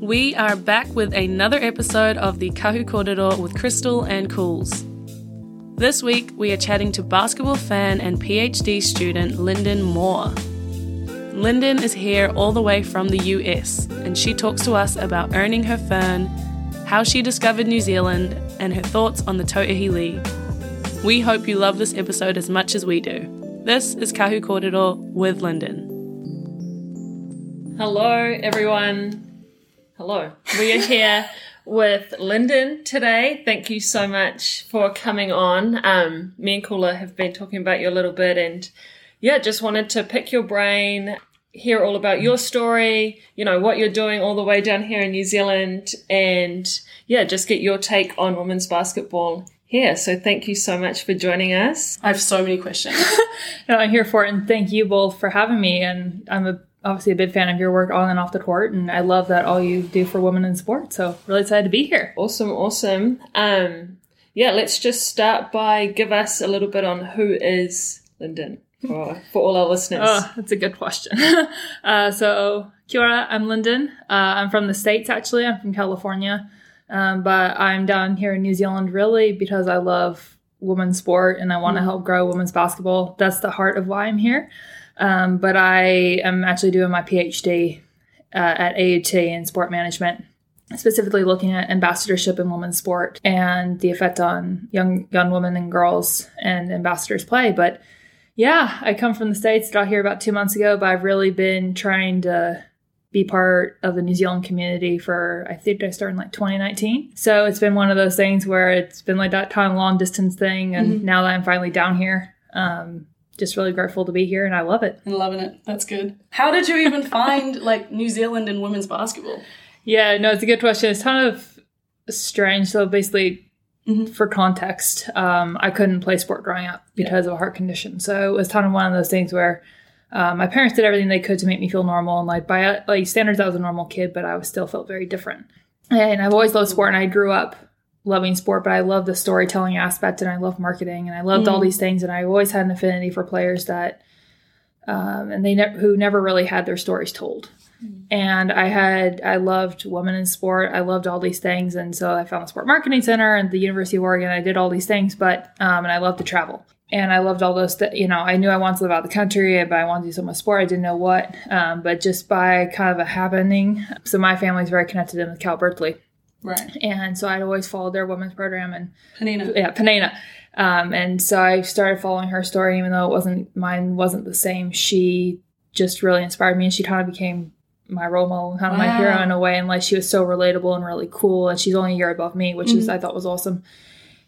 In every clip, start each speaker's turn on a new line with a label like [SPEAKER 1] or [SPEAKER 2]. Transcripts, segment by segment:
[SPEAKER 1] We are back with another episode of the Kahu Korero with Crystal and Cools. This week, we are chatting to basketball fan and PhD student Linden Moore. Linden is here all the way from the US, and she talks to us about earning her fern, how she discovered New Zealand, and her thoughts on the Tauihi League. We hope you love this episode as much as we do. This is Kahu Korero with Linden.
[SPEAKER 2] Hello, everyone. Hello. We are here with Linden today. Thank you so much for coming on. Um, me and Kula have been talking about you a little bit and yeah, just wanted to pick your brain, hear all about your story, you know, what you're doing all the way down here in New Zealand and yeah, just get your take on women's basketball here. So thank you so much for joining us.
[SPEAKER 1] I have so many questions.
[SPEAKER 3] No, I'm here for it, and thank you both for having me. And I'm a, obviously a big fan of your work on and off the court, and I love that all you do for women in sports. So really excited to be here.
[SPEAKER 2] Awesome, awesome. Um, yeah, let's just start by give us a little bit on who is Linden for, for all our listeners.
[SPEAKER 3] Oh, that's a good question. uh, so, kia ora, I'm Linden. Uh, I'm from the States, actually. I'm from California. Um, but I'm down here in New Zealand really because I love women's sport and I want to help grow women's basketball. That's the heart of why I'm here. Um, but I am actually doing my PhD uh, at AUT in sport management, specifically looking at ambassadorship in women's sport and the effect on young young women and girls and ambassadors play. But yeah, I come from the States, got here about two months ago, but I've really been trying to be part of the New Zealand community for, I think I started in like 2019. So it's been one of those things where it's been like that kind of long distance thing. And now that I'm finally down here, um, just really grateful to be here and I love it.
[SPEAKER 1] and loving it. That's good. How did you even find like New Zealand and women's basketball?
[SPEAKER 3] Yeah, no, it's a good question. It's kind of strange. So basically, for context, um, I couldn't play sport growing up because of a heart condition. So it was kind of one of those things where um, my parents did everything they could to make me feel normal, and like by like standards, I was a normal kid, but I was still felt very different. And I've always loved sport, and I grew up loving sport, but I love the storytelling aspect, and I love marketing, and I loved all these things, and I always had an affinity for players that, um, and they ne- who never really had their stories told and I had I loved women in sport. I loved all these things, and so I found the Sport Marketing Center and the University of Oregon. I did all these things, but um, and I loved to travel, and I loved all those. Th- you know, I knew I wanted to live out the country, but I wanted to do something with sport. I didn't know what, um, but just by kind of a happening. So my family's very connected in with Cal Berkeley,
[SPEAKER 1] Right.
[SPEAKER 3] and so I'd always followed their women's program and
[SPEAKER 1] Penina.
[SPEAKER 3] yeah, Penina. Um, and so I started following her story, even though it wasn't mine, wasn't the same. She just really inspired me, and she kind of became my role model, kind of my hero in a way. And like she was so relatable and really cool. And she's only a year above me, which is I thought was awesome.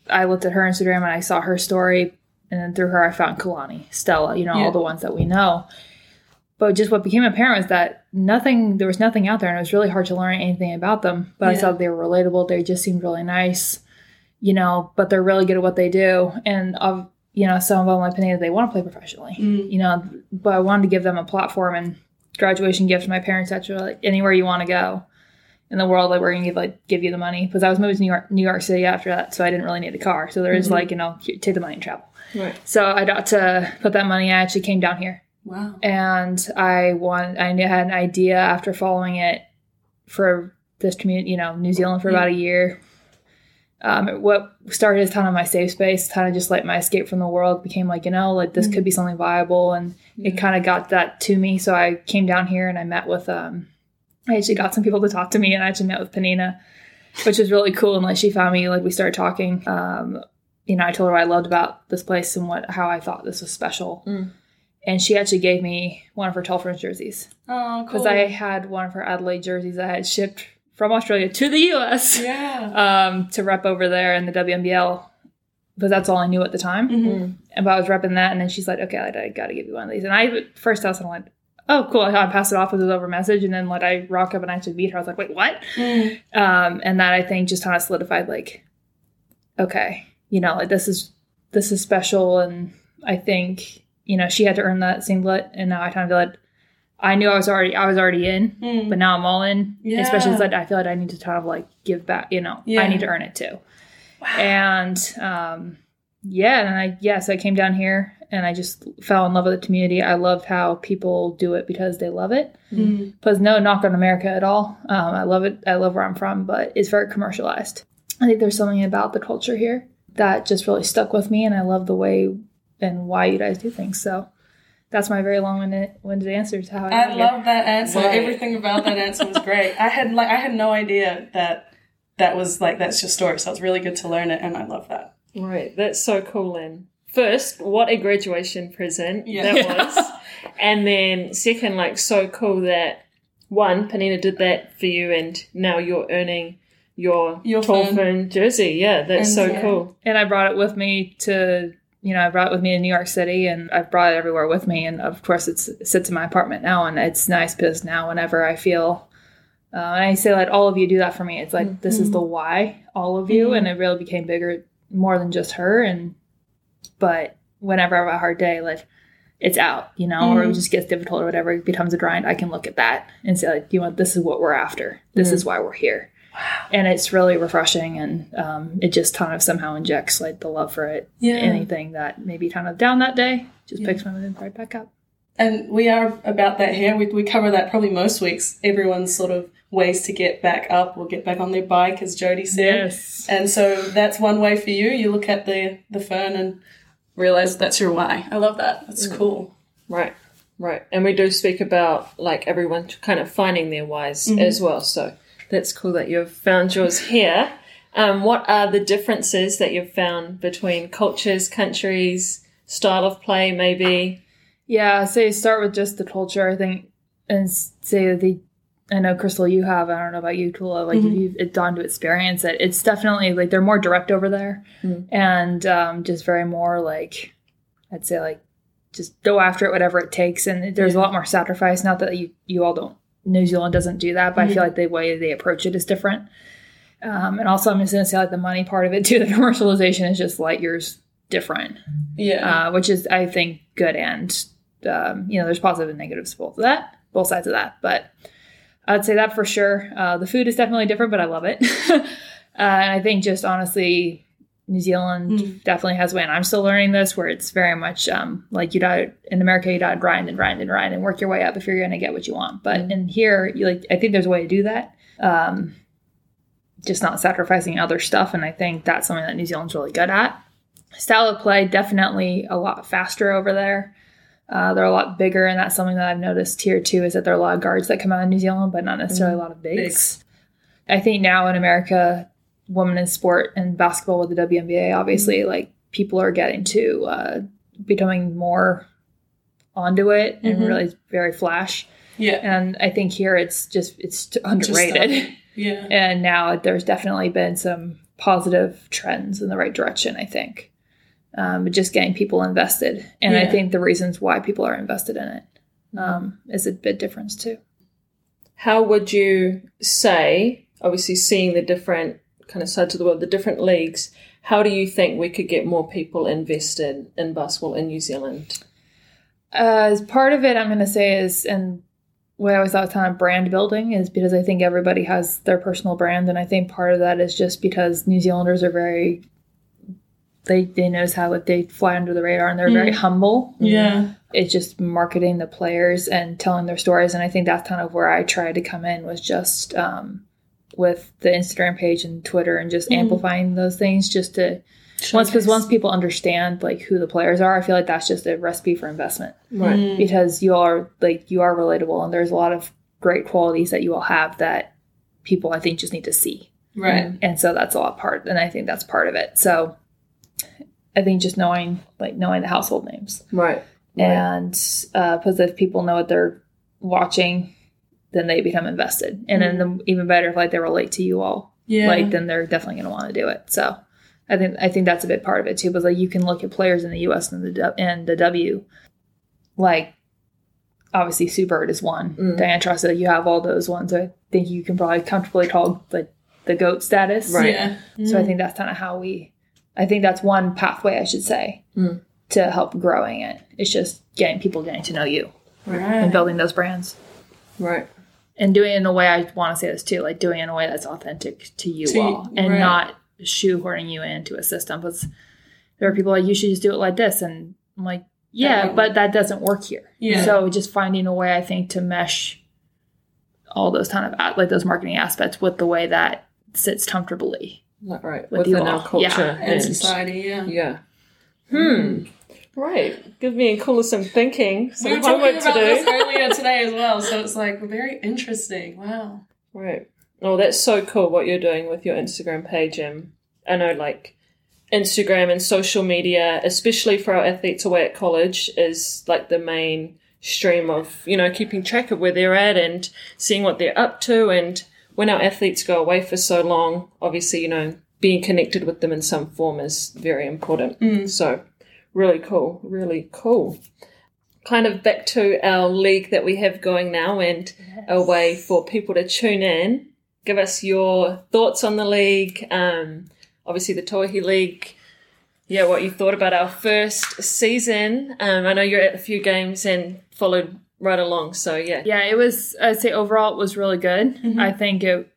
[SPEAKER 3] I looked at her Instagram and I saw her story, and then through her I found Kalani, Stella, you know,
[SPEAKER 1] Yeah.
[SPEAKER 3] all the ones that we know. But just what became apparent was that nothing, there was nothing out there, and it was really hard to learn anything about them. But I
[SPEAKER 1] Yeah.
[SPEAKER 3] saw they were relatable. They just seemed really nice, you know. But they're really good at what they do, and of you know, some of them like Penina, they want to play professionally,
[SPEAKER 1] Mm.
[SPEAKER 3] you know. But I wanted to give them a platform and graduation gift to my parents. Actually, like anywhere you want to go in the world, like we're gonna give like give you the money because I was moving to New York, New York City after that, so I didn't really need a car. So there is like you know, take the money and travel.
[SPEAKER 1] Right.
[SPEAKER 3] So I got to put that money. I actually came down here
[SPEAKER 1] Wow.
[SPEAKER 3] and I want I had an idea after following it for this community, you know, New Zealand for about a year. Um, what started as kind of my safe space, kind of just like my escape from the world, became like you know, like this could be something viable, and it kind of got that to me. So I came down here and I met with um, I actually got some people to talk to me, and I actually met with Penina, which was really cool. And like she found me, like we started talking. Um, you know, I told her what I loved about this place and what how I thought this was special and she actually gave me one of her Tall Fern jerseys
[SPEAKER 1] Oh, cool.
[SPEAKER 3] because I had one of her Adelaide jerseys I had shipped from Australia to the U.S.
[SPEAKER 1] yeah.
[SPEAKER 3] um, to rep over there in the WNBL but that's all I knew at the time.
[SPEAKER 1] Mhm.
[SPEAKER 3] But I was repping that, and then she's like, "Okay, I, I got to give you one of these." And I first I was like, "Oh, cool." I passed it off as was over message, and then like I rock up and I actually meet her. I was like, "Wait, what?"
[SPEAKER 1] Mm.
[SPEAKER 3] um, and that I think just kind of solidified like, okay, you know, like this is this is special, and I think you know she had to earn that singlet, and now I kind of feel like I knew I was already I was already in,
[SPEAKER 1] Mm.
[SPEAKER 3] but now I'm all in.
[SPEAKER 1] Yeah.
[SPEAKER 3] Especially since I, I feel like I need to kind of like give back, you know,
[SPEAKER 1] Yeah.
[SPEAKER 3] I need to earn it too. And um, yeah, and I yeah, so I came down here and I just fell in love with the community. I love how people do it because they love it.
[SPEAKER 1] Mm.
[SPEAKER 3] Because no knock on America at all. Um, I love it. I love where I'm from, but it's very commercialized. I think there's something about the culture here that just really stuck with me, and I love the way and why you guys do things. So that's my very long-winded answer to how I,
[SPEAKER 1] I love that answer.
[SPEAKER 2] Right.
[SPEAKER 1] Everything about that answer was great. I had like I had no idea that that was like that's your story. So it's really good to learn it, and I love that.
[SPEAKER 2] Right, that's so cool, Lynn. First, what a graduation present
[SPEAKER 1] Yeah.
[SPEAKER 2] that was. and then, second, like, so cool that one, Penina did that for you, and now you're earning your,
[SPEAKER 1] Your
[SPEAKER 2] tall
[SPEAKER 1] fern.
[SPEAKER 2] fern jersey. Yeah, that's
[SPEAKER 1] And,
[SPEAKER 2] so
[SPEAKER 1] yeah.
[SPEAKER 2] cool.
[SPEAKER 3] and I brought it with me to you know I brought it with me to New York City and I've brought it everywhere with me. And of course it's, it sits in my apartment now and it's nice because now whenever I feel uh, and I say like all of you do that for me it's like this is mm-hmm. the why all of you. And mm-hmm. it really became bigger more than just her. And but whenever I have a hard day like it's out you know or it mm-hmm. just gets difficult or whatever it becomes a grind I can look at that and say like you know this is what we're after. This is why we're here and it's really refreshing and um, it just kind of somehow injects like the love for it
[SPEAKER 1] Yeah.
[SPEAKER 3] anything that maybe kind of down that day just picks my mood right back up
[SPEAKER 1] And we are about that here. We, we cover that probably most weeks. Everyone's sort of ways to get back up or get back on their bike, as Jody said. And so that's one way for you. You look at the the fern and realize that's your why. I love that. That's cool.
[SPEAKER 2] Right, right. And we do speak about, like, everyone kind of finding their whys
[SPEAKER 1] Mm-hmm.
[SPEAKER 2] as well. So that's cool that you've found yours here. Um, what are the differences that you've found between cultures, countries, style of play, maybe?
[SPEAKER 3] yeah say start with just the culture i think and say the i know crystal you have i don't know about you tula like if you've gone to experience it it's definitely like they're more direct over there and um, just very more like i'd say like just go after it whatever it takes and there's a lot more sacrifice not that you you all don't new zealand doesn't do that but i feel like the way they approach it is different um, and also i'm just going to say like the money part of it too the commercialization is just light years different
[SPEAKER 1] Yeah.
[SPEAKER 3] uh, which is I think good and um, you know there's positive and negatives to both of that, both sides of that. But I'd say that for sure. Uh, the food is definitely different, but I love it. uh, and I think just honestly, New Zealand definitely has a way. And I'm still learning this, where it's very much um, like you got in America, you got to grind and grind and grind and work your way up if you're going to get what you want. But in here, you like I think there's a way to do that. Um, just not sacrificing other stuff, and I think that's something that New Zealand's really good at style of play definitely a lot faster over there. Uh, they're a lot bigger, and that's something that I've noticed here too. Is that there are a lot of guards that come out of New Zealand, but not necessarily a lot of bigs.
[SPEAKER 1] Bigs.
[SPEAKER 3] I think now in America, women in sport and basketball with the WNBA, obviously, like people are getting to uh, becoming more onto it and
[SPEAKER 1] Mhm.
[SPEAKER 3] really very flash.
[SPEAKER 1] yeah.
[SPEAKER 3] And I think here it's just it's t-
[SPEAKER 1] Just
[SPEAKER 3] underrated.
[SPEAKER 1] Yeah.
[SPEAKER 3] and now there's definitely been some positive trends in the right direction i think um, but just getting people invested and i think the reasons why people are invested in it um, is a big difference too
[SPEAKER 2] How would you say, obviously seeing the different kind of sides of the world, the different leagues, how do you think we could get more people invested in basketball in New Zealand?
[SPEAKER 3] uh, as part of it i'm going to say is and what i always thought of brand building is because i think everybody has their personal brand and i think part of that is just because new zealanders are very they, they notice how like they fly under the radar and they're very humble
[SPEAKER 1] Yeah.
[SPEAKER 3] it's just marketing the players and telling their stories and i think that's kind of where i tried to come in was just um, with the instagram page and twitter and just mm. amplifying those things just to once because once people understand like who the players are i feel like that's just a recipe for investment.
[SPEAKER 2] Right. Mm.
[SPEAKER 3] because you are like you are relatable and there's a lot of great qualities that you all have that people i think just need to see.
[SPEAKER 1] Right.
[SPEAKER 3] and so that's a lot part and i think that's part of it. So i think just knowing like knowing the household names.
[SPEAKER 2] Right.
[SPEAKER 3] and uh, because if people know what they're watching then they become invested and then the, even better if like they relate to you all
[SPEAKER 1] Yeah.
[SPEAKER 3] like then they're definitely going to want to do it so i think i think that's a big part of it too because like you can look at players in the us and the W- and the w like obviously sue bird is one
[SPEAKER 2] Mm.
[SPEAKER 3] diana Taurasi, you have all those ones i think you can probably comfortably call like the goat status
[SPEAKER 2] Right.
[SPEAKER 1] Yeah.
[SPEAKER 3] so I think that's kind of how we, I think that's one pathway I should say
[SPEAKER 2] Mm.
[SPEAKER 3] to help growing it. It's just getting people getting to know you and building those brands
[SPEAKER 2] Right.
[SPEAKER 3] And doing it in a way I want to say this too, like doing it in a way that's authentic to you
[SPEAKER 1] To
[SPEAKER 3] all and
[SPEAKER 1] right.
[SPEAKER 3] not shoehorning you into a system. Because there are people like you should just do it like this, and I'm like, Yeah,
[SPEAKER 1] That
[SPEAKER 3] but that doesn't work here.
[SPEAKER 1] Yeah.
[SPEAKER 3] So just finding a way, I think, to mesh all those kind of a- like those marketing aspects with the way that sits comfortably.
[SPEAKER 2] Like, right.
[SPEAKER 3] With you
[SPEAKER 2] within our culture.
[SPEAKER 3] Yeah.
[SPEAKER 1] and society, yeah.
[SPEAKER 2] Yeah. Hmm. Right. Give me and Cooler some thinking. Some
[SPEAKER 1] We were talking about
[SPEAKER 2] to do.
[SPEAKER 1] this earlier today as well, so it's like very interesting. Wow.
[SPEAKER 2] Right. Oh, that's so cool what you're doing with your Instagram page. And I know, like, Instagram and social media, especially for our athletes away at college, is like the main stream of, you know, keeping track of where they're at and seeing what they're up to. And when our athletes go away for so long, obviously, you know, being connected with them in some form is very important. Mm. So, really cool. Really cool. Kind of back to our league that we have going now and a way for people to tune in. Give us your thoughts on the league. Um, obviously, the Tauihi League. Yeah, what you thought about our first season. Um, I know you're at a few games and followed right along. So yeah,
[SPEAKER 3] Yeah, it was. I'd say overall it was really good. I think it.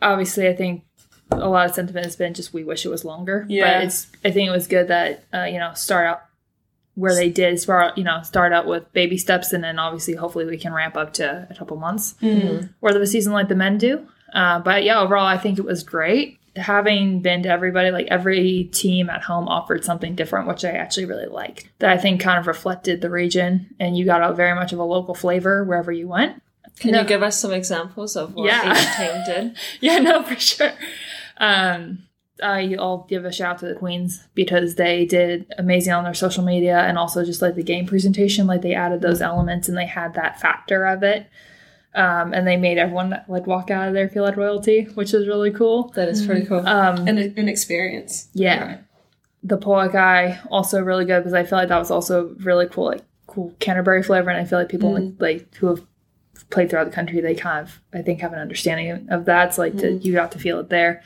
[SPEAKER 3] Obviously, I think a lot of sentiment has been just we wish it was longer.
[SPEAKER 1] Yeah.
[SPEAKER 3] But it's. I think it was good that uh, you know start out where they did start. You know, start out with baby steps, and then obviously, hopefully, we can ramp up to a couple months, or the season like the men do. Uh, but yeah, overall, I think it was great. Having been to everybody, like every team at home offered something different, which I actually really liked. That I think kind of reflected the region, and you got a very much of a local flavor wherever you went.
[SPEAKER 2] can
[SPEAKER 3] No.
[SPEAKER 2] you give us some examples of what
[SPEAKER 3] Yeah.
[SPEAKER 2] each team did?
[SPEAKER 3] yeah, no, for sure. Um, I'll give a shout out to the Queens because they did amazing on their social media and also just like the game presentation. Like they added those elements and they had that factor of it. Um, and they made everyone like walk out of there feel like royalty, which is really cool.
[SPEAKER 2] That is pretty cool.
[SPEAKER 3] Um,
[SPEAKER 1] And an experience.
[SPEAKER 3] yeah. The Poakai also really good because I feel like that was also really cool, like cool Canterbury flavor, and I feel like people like who have played throughout the country, they kind of I think have an understanding of that. So like to, you got to feel it there.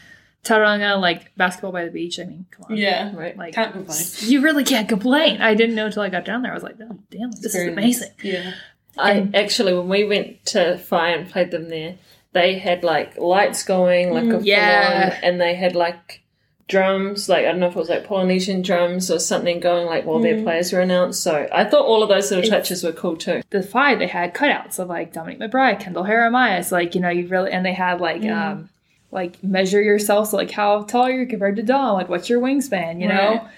[SPEAKER 3] Tauranga, like basketball by the beach. I mean, come on,
[SPEAKER 1] Yeah.
[SPEAKER 2] right.
[SPEAKER 3] like
[SPEAKER 1] Can't complain.
[SPEAKER 3] you really can't complain. I didn't know until I got down there. I was like, oh damn, this is
[SPEAKER 1] Very nice.
[SPEAKER 3] amazing.
[SPEAKER 1] Yeah.
[SPEAKER 2] I actually, when we went to Fire and played them there, they had like lights going, like a mm,
[SPEAKER 3] yeah.
[SPEAKER 2] full on, and they had like drums, like I don't know if it was like Polynesian drums or something going like while their mm. players were announced. So I thought all of those little touches were cool too.
[SPEAKER 3] the fire they had cutouts of like Dominic McBride, Kendall Heremaia. It's like you know you really and they had like mm. um like measure yourself. So like how tall are you compared to Dom? Like what's your wingspan? You know.
[SPEAKER 1] Right.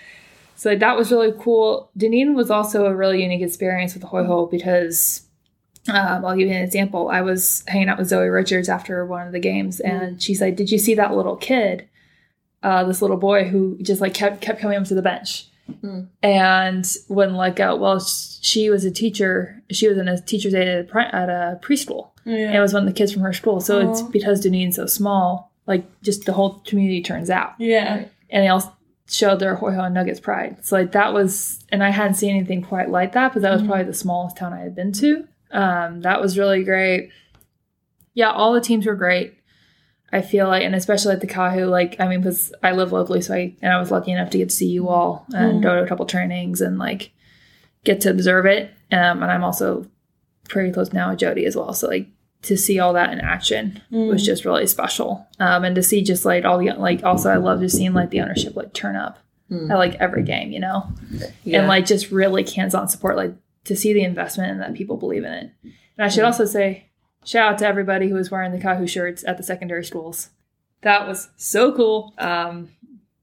[SPEAKER 3] So that was really cool. Dunedin was also a really unique experience with the Hoiho because um, I'll give you an example. I was hanging out with Zoe Richards after one of the games, and she's like, "Did you see that little kid? Uh, this little boy who just like kept kept coming up to the bench and wouldn't let go." Well, she was a teacher. She was in a teacher's aide at a, pri- at a preschool. And it was one of the kids from her school. So it's because Dunedin's so small, like just the whole community turns out
[SPEAKER 1] Yeah.
[SPEAKER 3] and they all showed their Hoiho and Nuggets pride. So like that was, and I hadn't seen anything quite like that, but that was probably the smallest town I had been to. Um, that was really great. Yeah, all the teams were great. I feel like, and especially at the Kahu, like I mean, because I live locally, so I and I was lucky enough to get to see you all and go to a couple trainings and like get to observe it. Um, and I'm also pretty close now with Jody as well, so like to see all that in action was just really special. Um, and to see just like all the like also I love just seeing like the ownership like turn up at like every game, you know,
[SPEAKER 2] Yeah.
[SPEAKER 3] and like just really hands on support, like to see the investment and that people believe in it. And I should also say shout out to everybody who was wearing the Kahu shirts at the secondary schools. That was so cool. Um,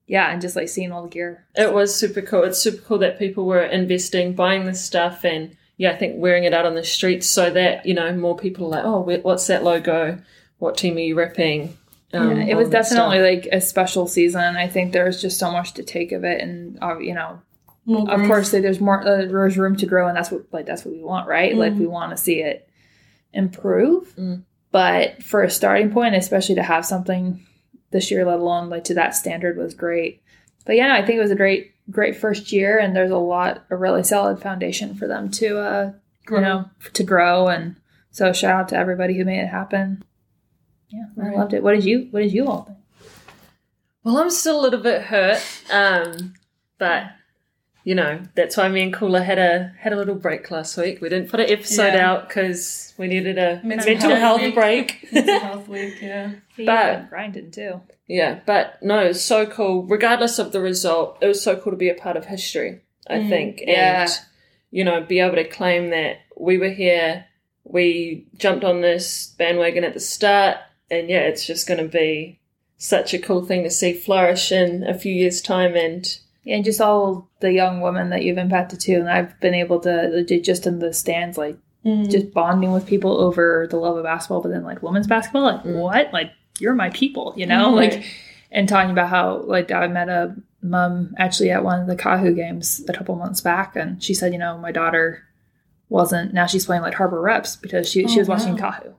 [SPEAKER 3] yeah, and just like seeing all the gear.
[SPEAKER 2] It was super cool. It's super cool that people were investing, buying this stuff, and yeah, I think wearing it out on the streets so that you know more people are like, oh, what's that logo? What team are you repping? Um,
[SPEAKER 3] Yeah, it was definitely like a special season. I think there's just so much to take of it, and uh, you know,
[SPEAKER 1] More
[SPEAKER 3] of course there's more uh, there's room to grow and that's what like that's what we want right like
[SPEAKER 1] Mm.
[SPEAKER 3] we want to see it improve
[SPEAKER 2] Mm.
[SPEAKER 3] but for a starting point especially to have something this year let alone like to that standard was great but yeah no, i think it was a great great first year and there's a lot a really solid foundation for them to uh
[SPEAKER 1] Grow.
[SPEAKER 3] you know to grow and so shout out to everybody who made it happen yeah i
[SPEAKER 2] Right.
[SPEAKER 3] loved it what did you what did you all think
[SPEAKER 2] Well, I'm still a little bit hurt, um, but you know that's why me and Cooler had a had a little break last week. We didn't put an episode
[SPEAKER 1] Yeah.
[SPEAKER 2] out because we needed a
[SPEAKER 1] Mental
[SPEAKER 2] mental,
[SPEAKER 1] health
[SPEAKER 2] health, break.
[SPEAKER 1] Mental health week, yeah.
[SPEAKER 2] But-
[SPEAKER 3] grinding too
[SPEAKER 2] yeah, but no, it's so cool. Regardless of the result, it was so cool to be a part of history. I mm, think,
[SPEAKER 3] yeah.
[SPEAKER 2] and you know, be able to claim that we were here, we jumped on this bandwagon at the start, and yeah, it's just going to be such a cool thing to see flourish in a few years' time and
[SPEAKER 3] and just all the young women that you've impacted too. And I've been able to do just in the stands, like
[SPEAKER 1] Mm.
[SPEAKER 3] just bonding with people over the love of basketball, but then like women's basketball, like
[SPEAKER 2] Mm.
[SPEAKER 3] what? Like you're my people, you know?
[SPEAKER 2] Mm.
[SPEAKER 3] Like and talking about how like I met a mom actually at one of the Kahu games a couple months back, and she said, you know, my daughter wasn't now she's playing like Harbor Reps because she she
[SPEAKER 1] Oh,
[SPEAKER 3] was watching
[SPEAKER 1] wow.
[SPEAKER 3] Kahu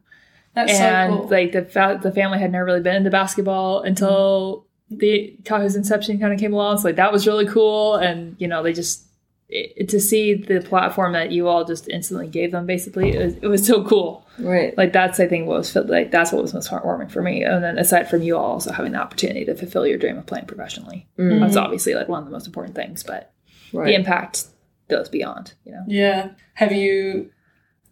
[SPEAKER 1] That's
[SPEAKER 3] and
[SPEAKER 1] so cool.
[SPEAKER 3] like the fa- the family had never really been into basketball until the Kahu's inception kind of came along. So like that was really cool, and you know they just it, to see the platform that you all just instantly gave them. Basically, it was, it was so cool.
[SPEAKER 2] right.
[SPEAKER 3] Like that's I think what was like that's what was most heartwarming for me. And then aside from you all also having the opportunity to fulfill your dream of playing professionally,
[SPEAKER 2] Mm.
[SPEAKER 3] that's obviously like one of the most important things. But
[SPEAKER 2] right.
[SPEAKER 3] the impact goes beyond. You know.
[SPEAKER 1] yeah. Have you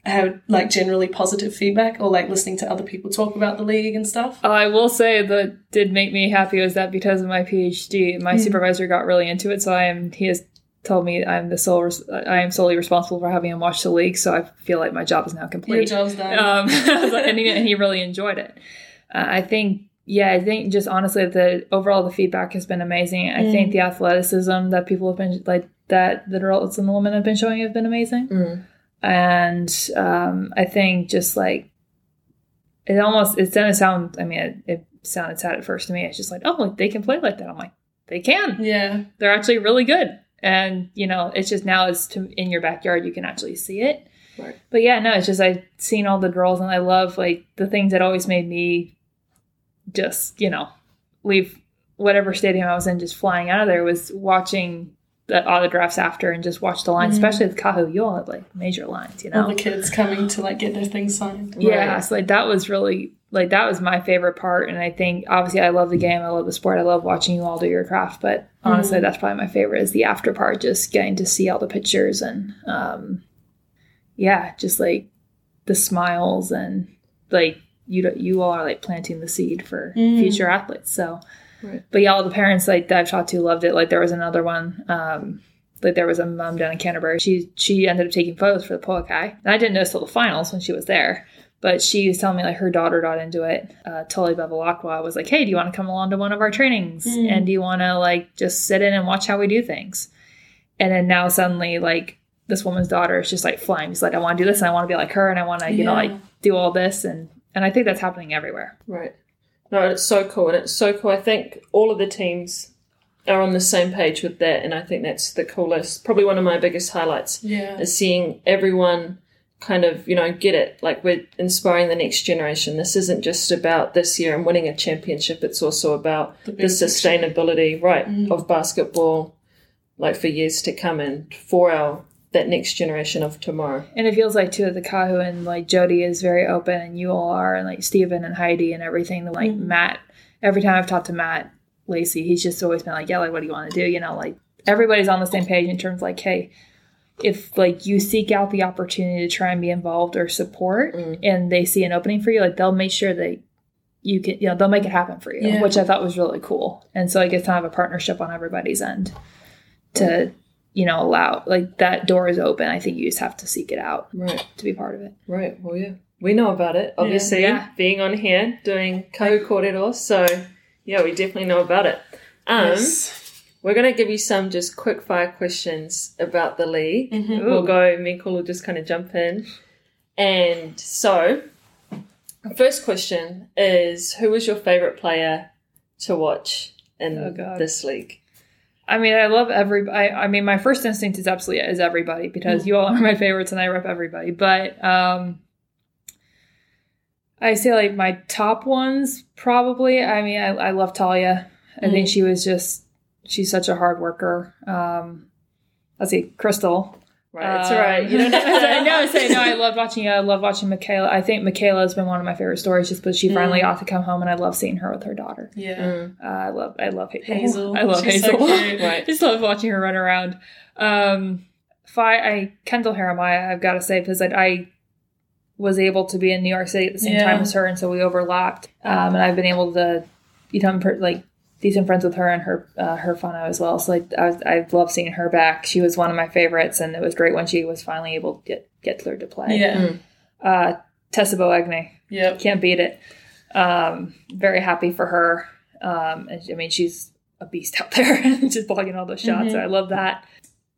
[SPEAKER 1] had like generally positive feedback or like listening to other people talk about the league and stuff?
[SPEAKER 3] I will say that did make me happy was that because of my PhD, my supervisor got really into it. So I am he has told me I'm the sole res- I am solely responsible for having him watch the league. So I feel like my job is now
[SPEAKER 1] Your
[SPEAKER 3] complete.
[SPEAKER 1] job's done.
[SPEAKER 3] Um, and, he, and he really enjoyed it. Uh, I think yeah, I think just honestly the overall the feedback has been amazing. I think the athleticism that people have been like that the girls and the women have been showing have been amazing
[SPEAKER 2] Mm.
[SPEAKER 3] And um, I think just like it almost it's gonna sound. I mean, it, it sounded sad at first to me. It's just like, oh, like they can play like that. I'm like, they can.
[SPEAKER 1] yeah.
[SPEAKER 3] They're actually really good. And you know, it's just now it's to, in your backyard. You can actually see it.
[SPEAKER 2] Right.
[SPEAKER 3] But yeah, no, it's just I've seen all the girls, and I love like the things that always made me just you know leave whatever stadium I was in, just flying out of there was watching the autographs after and just watch the lines,
[SPEAKER 1] Mhm.
[SPEAKER 3] especially with Kahu. You all have like major lines, you know.
[SPEAKER 1] All the kids coming to like get their things signed.
[SPEAKER 3] Yeah,
[SPEAKER 2] Right.
[SPEAKER 3] so like that was really like that was my favorite part, and I think obviously I love the game, I love the sport, I love watching you all do your craft. But honestly, that's probably my favorite is the after part, just getting to see all the pictures and um, yeah, just like the smiles and like you you all are like planting the seed for
[SPEAKER 1] Mm.
[SPEAKER 3] future athletes. So,
[SPEAKER 2] Right.
[SPEAKER 3] but yeah, all the parents like that I've talked to loved it. Like there was another one. Um, like there was a mom down in Canterbury. She she ended up taking photos for the Poakai, and I didn't know till the finals when she was there. But she was telling me like her daughter got into it. Uh, Tully Bevilaqua was like, "Hey, do you want to come along to one of our trainings?
[SPEAKER 1] Mm.
[SPEAKER 3] And do you want to like just sit in and watch how we do things?" And then now suddenly like this woman's daughter is just like flying. She's like, "I want to do this, and I want to be like her, and I want to you know like do all this." And and I think that's happening everywhere.
[SPEAKER 2] Right. No, it's so cool, and it's so cool. I think all of the teams are on the same page with that, and I think that's the coolest. Probably one of my biggest highlights
[SPEAKER 1] Yeah.
[SPEAKER 2] is seeing everyone kind of you know get it. Like we're inspiring the next generation. This isn't just about this year and winning a championship. It's also about
[SPEAKER 1] The
[SPEAKER 2] the, sustainability, right,
[SPEAKER 1] Mm.
[SPEAKER 2] of basketball, like for years to come, and for our that next generation of tomorrow.
[SPEAKER 3] And it feels like too the Kahu and like Jody is very open, and you all are, and like Steven and Heidi and everything. Like
[SPEAKER 1] Mhm.
[SPEAKER 3] Matt, every time I've talked to Matt Lacey, he's just always been like, "Yeah, like what do you want to do?" You know, like everybody's on the same page in terms of like, hey, if like you seek out the opportunity to try and be involved or support,
[SPEAKER 2] Mm.
[SPEAKER 3] and they see an opening for you, like they'll make sure that you can, you know, they'll make it happen for you,
[SPEAKER 1] Yeah.
[SPEAKER 3] which I thought was really cool. And so I guess to have a partnership on everybody's end to you know allow like that door is open i think you just have to seek it out
[SPEAKER 2] Right.
[SPEAKER 3] to be part of it
[SPEAKER 2] Right. Well, yeah, we know about it. Obviously,
[SPEAKER 3] Yeah.
[SPEAKER 2] being on here doing Kahu Korero, so yeah, we definitely know about it. Um,
[SPEAKER 1] Yes.
[SPEAKER 2] we're gonna give you some just quick fire questions about the league.
[SPEAKER 1] Mhm.
[SPEAKER 2] We'll go. Cool will just kind of jump in. And so, first question is: Who was your favorite player to watch in
[SPEAKER 3] Oh,
[SPEAKER 2] this league?
[SPEAKER 3] I mean i love every i, I mean my first instinct is absolutely is everybody because you all are my favorites and i rep everybody. But um i say like my top ones probably i mean i, I love talia. I think she was just she's such a hard worker. Um let's see crystal
[SPEAKER 2] Right. It's all right. You don't have to.
[SPEAKER 3] I know. I say no. I love watching. I love watching Michaela. I think Michaela has been one of my favorite stories, just because she finally
[SPEAKER 1] Mm.
[SPEAKER 3] got to come home, and I love seeing her with her daughter.
[SPEAKER 1] Yeah.
[SPEAKER 2] Mm,
[SPEAKER 3] Uh, I love. I love Hazel.
[SPEAKER 1] Hazel.
[SPEAKER 3] I love
[SPEAKER 1] She's so
[SPEAKER 3] Hazel.
[SPEAKER 1] cute.
[SPEAKER 2] Right.
[SPEAKER 3] just love watching her run around. Um, Fi, I Kendall Heremaia. I've got to say because I, I was able to be in New York City at the same
[SPEAKER 1] Yeah.
[SPEAKER 3] time as her, and so we overlapped. Um, and I've been able to become per, like decent friends with her and her uh, her whānau as well. So like I was, I love seeing her back. She was one of my favorites, and it was great when she was finally able to get get cleared to play.
[SPEAKER 1] Yeah.
[SPEAKER 3] Uh, Tessa Boagni,
[SPEAKER 1] Yep.
[SPEAKER 3] can't beat it. Um, very happy for her. Um, and I mean, she's a beast out there, just blocking all those shots. So I love that.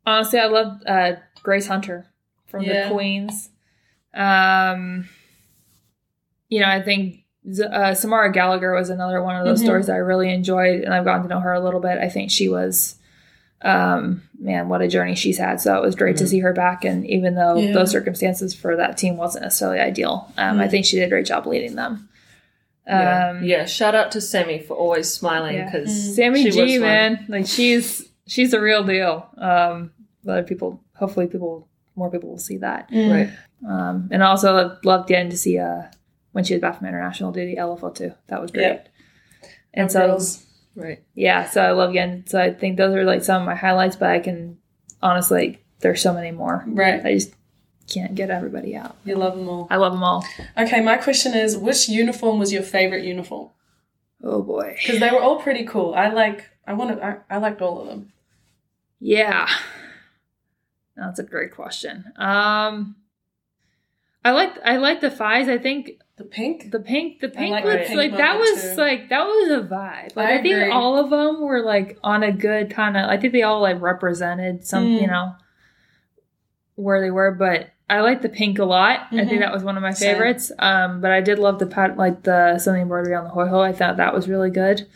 [SPEAKER 3] Honestly, I love uh, Grace Hunter from
[SPEAKER 1] Yeah.
[SPEAKER 3] the Queens. Um, you know, I think Z- uh, Samara Gallagher was another one of those
[SPEAKER 1] Mhm.
[SPEAKER 3] stories that I really enjoyed, and I've gotten to know her a little bit. I think she was, um, man, what a journey she's had. So it was great to see her back. And even though
[SPEAKER 1] Yeah.
[SPEAKER 3] those circumstances for that team wasn't necessarily ideal, um, I
[SPEAKER 1] Mm.
[SPEAKER 3] think she did a great job leading them.
[SPEAKER 2] Yeah.
[SPEAKER 3] Um,
[SPEAKER 2] yeah, shout out to Sammy for always smiling
[SPEAKER 3] Yeah.
[SPEAKER 2] because
[SPEAKER 3] Sammy G, man, like she's she's a real deal. Um, other people, hopefully, people more people will see that.
[SPEAKER 2] Right.
[SPEAKER 3] Um, and also I also loved getting to see uh when she was back from international the LFO too. That was great. And
[SPEAKER 1] Our
[SPEAKER 3] so
[SPEAKER 1] girls.
[SPEAKER 2] Right.
[SPEAKER 3] yeah, so I love getting. So I think those are like some of my highlights. But I can honestly, there's so many more.
[SPEAKER 1] Right.
[SPEAKER 3] I just can't get everybody out.
[SPEAKER 1] You love them all.
[SPEAKER 3] I love them all.
[SPEAKER 1] Okay, my question is which uniform was your favorite uniform?
[SPEAKER 3] Oh boy.
[SPEAKER 1] Because they were all pretty cool. I like I wanted I, I liked all of them.
[SPEAKER 3] Yeah. That's a great question. Um I like I like the fives. I think
[SPEAKER 1] The pink?
[SPEAKER 3] the pink the pink
[SPEAKER 1] like
[SPEAKER 2] the
[SPEAKER 3] was
[SPEAKER 1] pink
[SPEAKER 3] like that was
[SPEAKER 1] too.
[SPEAKER 3] like that was a vibe. Like
[SPEAKER 1] I
[SPEAKER 3] I, think
[SPEAKER 1] agree.
[SPEAKER 3] all of them were like on a good kind of I think they all like represented some,
[SPEAKER 1] Mm.
[SPEAKER 3] you know, where they were, but I like the pink a lot. I
[SPEAKER 1] Mhm.
[SPEAKER 3] think that was one of my
[SPEAKER 1] Same.
[SPEAKER 3] favorites. Um but I did love the pat like the something embroidery on the hoiho. I thought that was really good.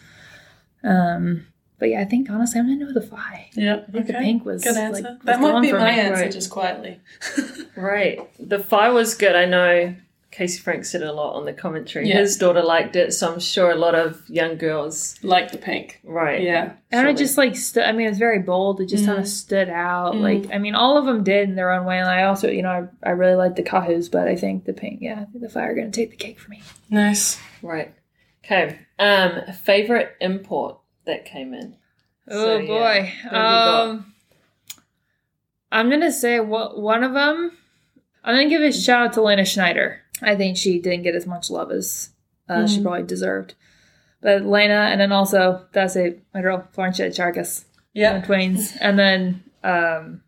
[SPEAKER 3] Um but yeah, I think honestly I'm gonna go with the five.
[SPEAKER 1] Yeah.
[SPEAKER 3] I think the pink was
[SPEAKER 1] Good
[SPEAKER 3] like,
[SPEAKER 1] answer.
[SPEAKER 3] was
[SPEAKER 1] that
[SPEAKER 3] the
[SPEAKER 1] might be my answer,
[SPEAKER 2] Right.
[SPEAKER 1] just quietly.
[SPEAKER 2] Right. The fire was good. I know Casey Frank said it a lot on the commentary.
[SPEAKER 1] Yeah.
[SPEAKER 2] His daughter liked it, so I'm sure a lot of young girls.
[SPEAKER 1] like the pink.
[SPEAKER 2] Right.
[SPEAKER 1] Yeah.
[SPEAKER 3] And
[SPEAKER 2] surely.
[SPEAKER 3] it just like stu- I mean, it was very bold. It just kind
[SPEAKER 1] Mhm.
[SPEAKER 3] of stood out.
[SPEAKER 1] Mhm.
[SPEAKER 3] Like I mean, all of them did in their own way. And I also, you know, I, I really like the Kahoos, but I think the pink, yeah, I think the fire are gonna take the cake for me.
[SPEAKER 1] Nice.
[SPEAKER 2] Right. Okay. Um, favorite import that came in.
[SPEAKER 3] Oh
[SPEAKER 2] So,
[SPEAKER 3] boy,
[SPEAKER 2] who have you got?
[SPEAKER 3] um, I'm gonna say what one of them. I'm gonna give a shout out to Lena Schneider. I think she didn't get as much love as uh, she
[SPEAKER 1] Mhm.
[SPEAKER 3] probably deserved. But Lena, and then also that's a my girl Florencia Chagas.
[SPEAKER 1] Yeah.
[SPEAKER 3] the twins, and then um,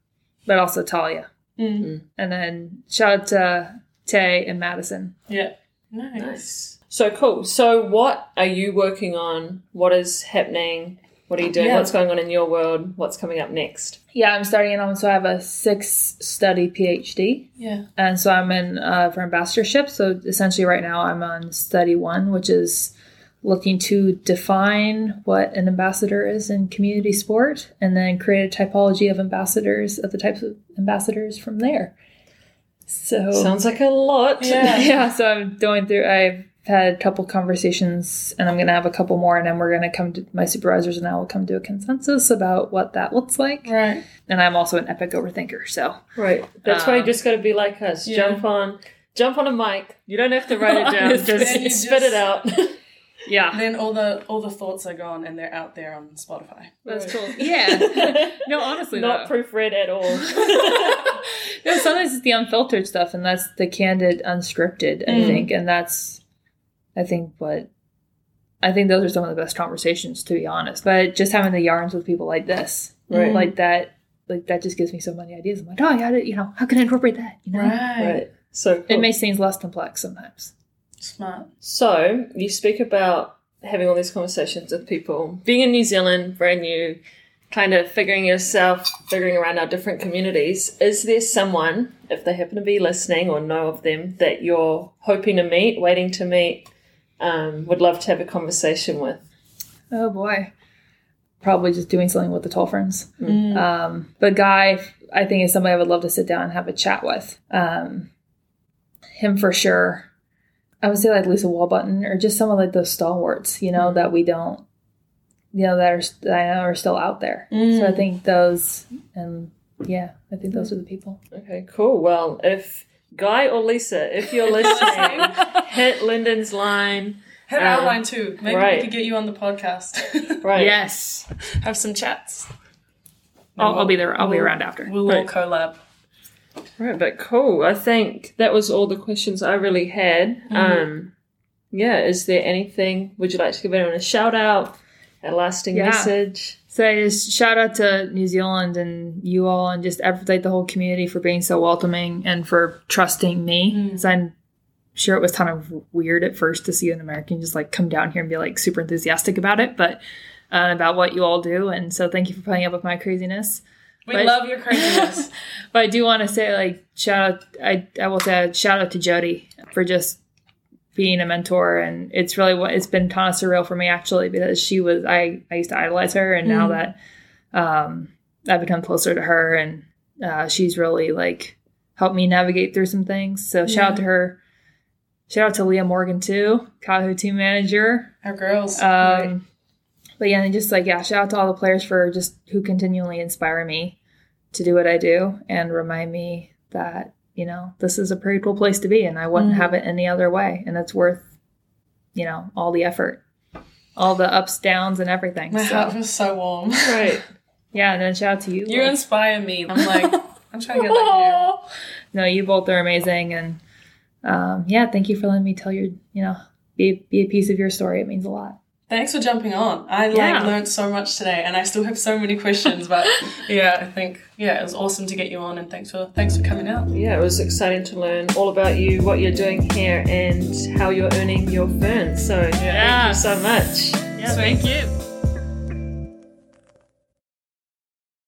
[SPEAKER 3] but also Talia,
[SPEAKER 1] Mm.
[SPEAKER 3] and then shout out to Tay and Madison.
[SPEAKER 1] Yeah. Nice.
[SPEAKER 2] Nice. So cool. So what are you working on? What is happening? What are you doing?
[SPEAKER 1] Yeah.
[SPEAKER 2] What's going on in your world? What's coming up next?
[SPEAKER 3] Yeah, I'm starting it on. So I have a six study PhD,
[SPEAKER 1] Yeah.
[SPEAKER 3] and so I'm in uh, for ambassadorship. So essentially, right now I'm on study one, which is looking to define what an ambassador is in community sport, and then create a typology of ambassadors of the types of ambassadors from there. So
[SPEAKER 2] Sounds like a lot.
[SPEAKER 1] Yeah.
[SPEAKER 3] yeah, so I'm going through. I've had a couple conversations, and I'm going to have a couple more, and then we're going to come to my supervisors, and I will come to a consensus about what that looks like.
[SPEAKER 1] Right.
[SPEAKER 3] And I'm also an epic overthinker, so
[SPEAKER 2] Right. That's why you
[SPEAKER 3] Um,
[SPEAKER 2] just got to be like us.
[SPEAKER 1] Yeah.
[SPEAKER 2] Jump on, jump on a mic. You don't have to write it down.
[SPEAKER 3] Just-
[SPEAKER 2] just spit it out.
[SPEAKER 3] yeah,
[SPEAKER 1] Then all the all the thoughts are gone and they're out there on Spotify.
[SPEAKER 3] that's cool. Yeah, no, honestly,
[SPEAKER 2] Not
[SPEAKER 3] though.
[SPEAKER 2] proofread at all.
[SPEAKER 3] no, sometimes it's the unfiltered stuff, and that's the candid, unscripted. I
[SPEAKER 1] Mm.
[SPEAKER 3] think, and that's, I think what. I think those are some of the best conversations, to be honest. But just having the yarns with people like this,
[SPEAKER 2] Right.
[SPEAKER 3] like that, like that, just gives me so many ideas. I'm like, oh, I got it. You know, how can I incorporate that? You know,
[SPEAKER 1] Right.
[SPEAKER 2] right. So cool.
[SPEAKER 3] it makes things less complex sometimes.
[SPEAKER 1] Smart.
[SPEAKER 2] So you speak about having all these conversations with people, being in New Zealand, brand new, kind of figuring yourself, figuring around our different communities. Is there someone, if they happen to be listening or know of them, that you're hoping to meet, waiting to meet, um, would love to have a conversation with?
[SPEAKER 3] Oh boy, probably just doing something with the tall ferns.
[SPEAKER 1] Mm.
[SPEAKER 3] Um, but Guy, I think, is somebody I would love to sit down and have a chat with. Um, him for sure. I would say like Lisa Wallbutton or just someone like those stalwarts, you know, that we don't, you know, that are that I know are still out there. So I
[SPEAKER 1] Mm.
[SPEAKER 3] think those, and yeah, I think those are the people.
[SPEAKER 2] Okay, cool. Well, if Guy or Lisa, if you're listening, hit Linden's line.
[SPEAKER 1] Head
[SPEAKER 2] Um,
[SPEAKER 1] outline too. Maybe
[SPEAKER 2] right.
[SPEAKER 1] we could get you on the podcast.
[SPEAKER 2] Right.
[SPEAKER 3] Yes,
[SPEAKER 1] Have some chats.
[SPEAKER 3] I'll, I'll be there. I'll be
[SPEAKER 1] We'll-
[SPEAKER 3] around after.
[SPEAKER 1] We'll all
[SPEAKER 2] Right.
[SPEAKER 1] collab.
[SPEAKER 2] Right, but cool. I think that was all the questions I really had.
[SPEAKER 1] Mhm.
[SPEAKER 2] Um, yeah, is there anything? Would you like to give anyone a shout out? A lasting
[SPEAKER 3] Yeah.
[SPEAKER 2] message.
[SPEAKER 3] So just shout out to New Zealand and you all and just like the whole community for being so welcoming and for trusting me. 'Cause I'm sure it was kind of weird at first to see an American just like come down here and be like super enthusiastic about it, but uh, about what you all do. And so thank you for putting up with my craziness.
[SPEAKER 1] We
[SPEAKER 3] But-
[SPEAKER 1] love your craziness.
[SPEAKER 3] But I do want to say, like, shout out. I I will say, shout out to Jody for just being a mentor, and it's really what it's been kind of surreal for me actually because she was I I used to idolize her, and now that um I've become closer to her, and uh, she's really like helped me navigate through some things. So shout out to her. Shout out to Leah Morgan too, Kahu team manager.
[SPEAKER 1] Our girls.
[SPEAKER 3] Um, but yeah, and just like yeah, shout out to all the players for just who continually inspire me to do what I do and remind me that you know this is a pretty cool place to be, and I wouldn't
[SPEAKER 1] Mhm.
[SPEAKER 3] have it any other way, and it's worth you know all the effort, all the ups, downs, and everything.
[SPEAKER 1] My
[SPEAKER 3] so
[SPEAKER 1] heart was so warm.
[SPEAKER 2] Right.
[SPEAKER 3] yeah, and then shout out to you.
[SPEAKER 1] You inspire me. I'm like, I'm trying to get like
[SPEAKER 3] no, you both are amazing, and um, yeah, thank you for letting me tell your you know be be a piece of your story. It means a lot.
[SPEAKER 1] Thanks for jumping on. I like learned so much today, and I still have so many questions. But yeah, I think yeah, it was awesome to get you on, and thanks for thanks for coming out.
[SPEAKER 2] Yeah, it was exciting to learn all about you, what you're doing here, and how you're earning your ferns. So
[SPEAKER 3] Yeah.
[SPEAKER 2] thank you so much.
[SPEAKER 3] Yeah, thank you.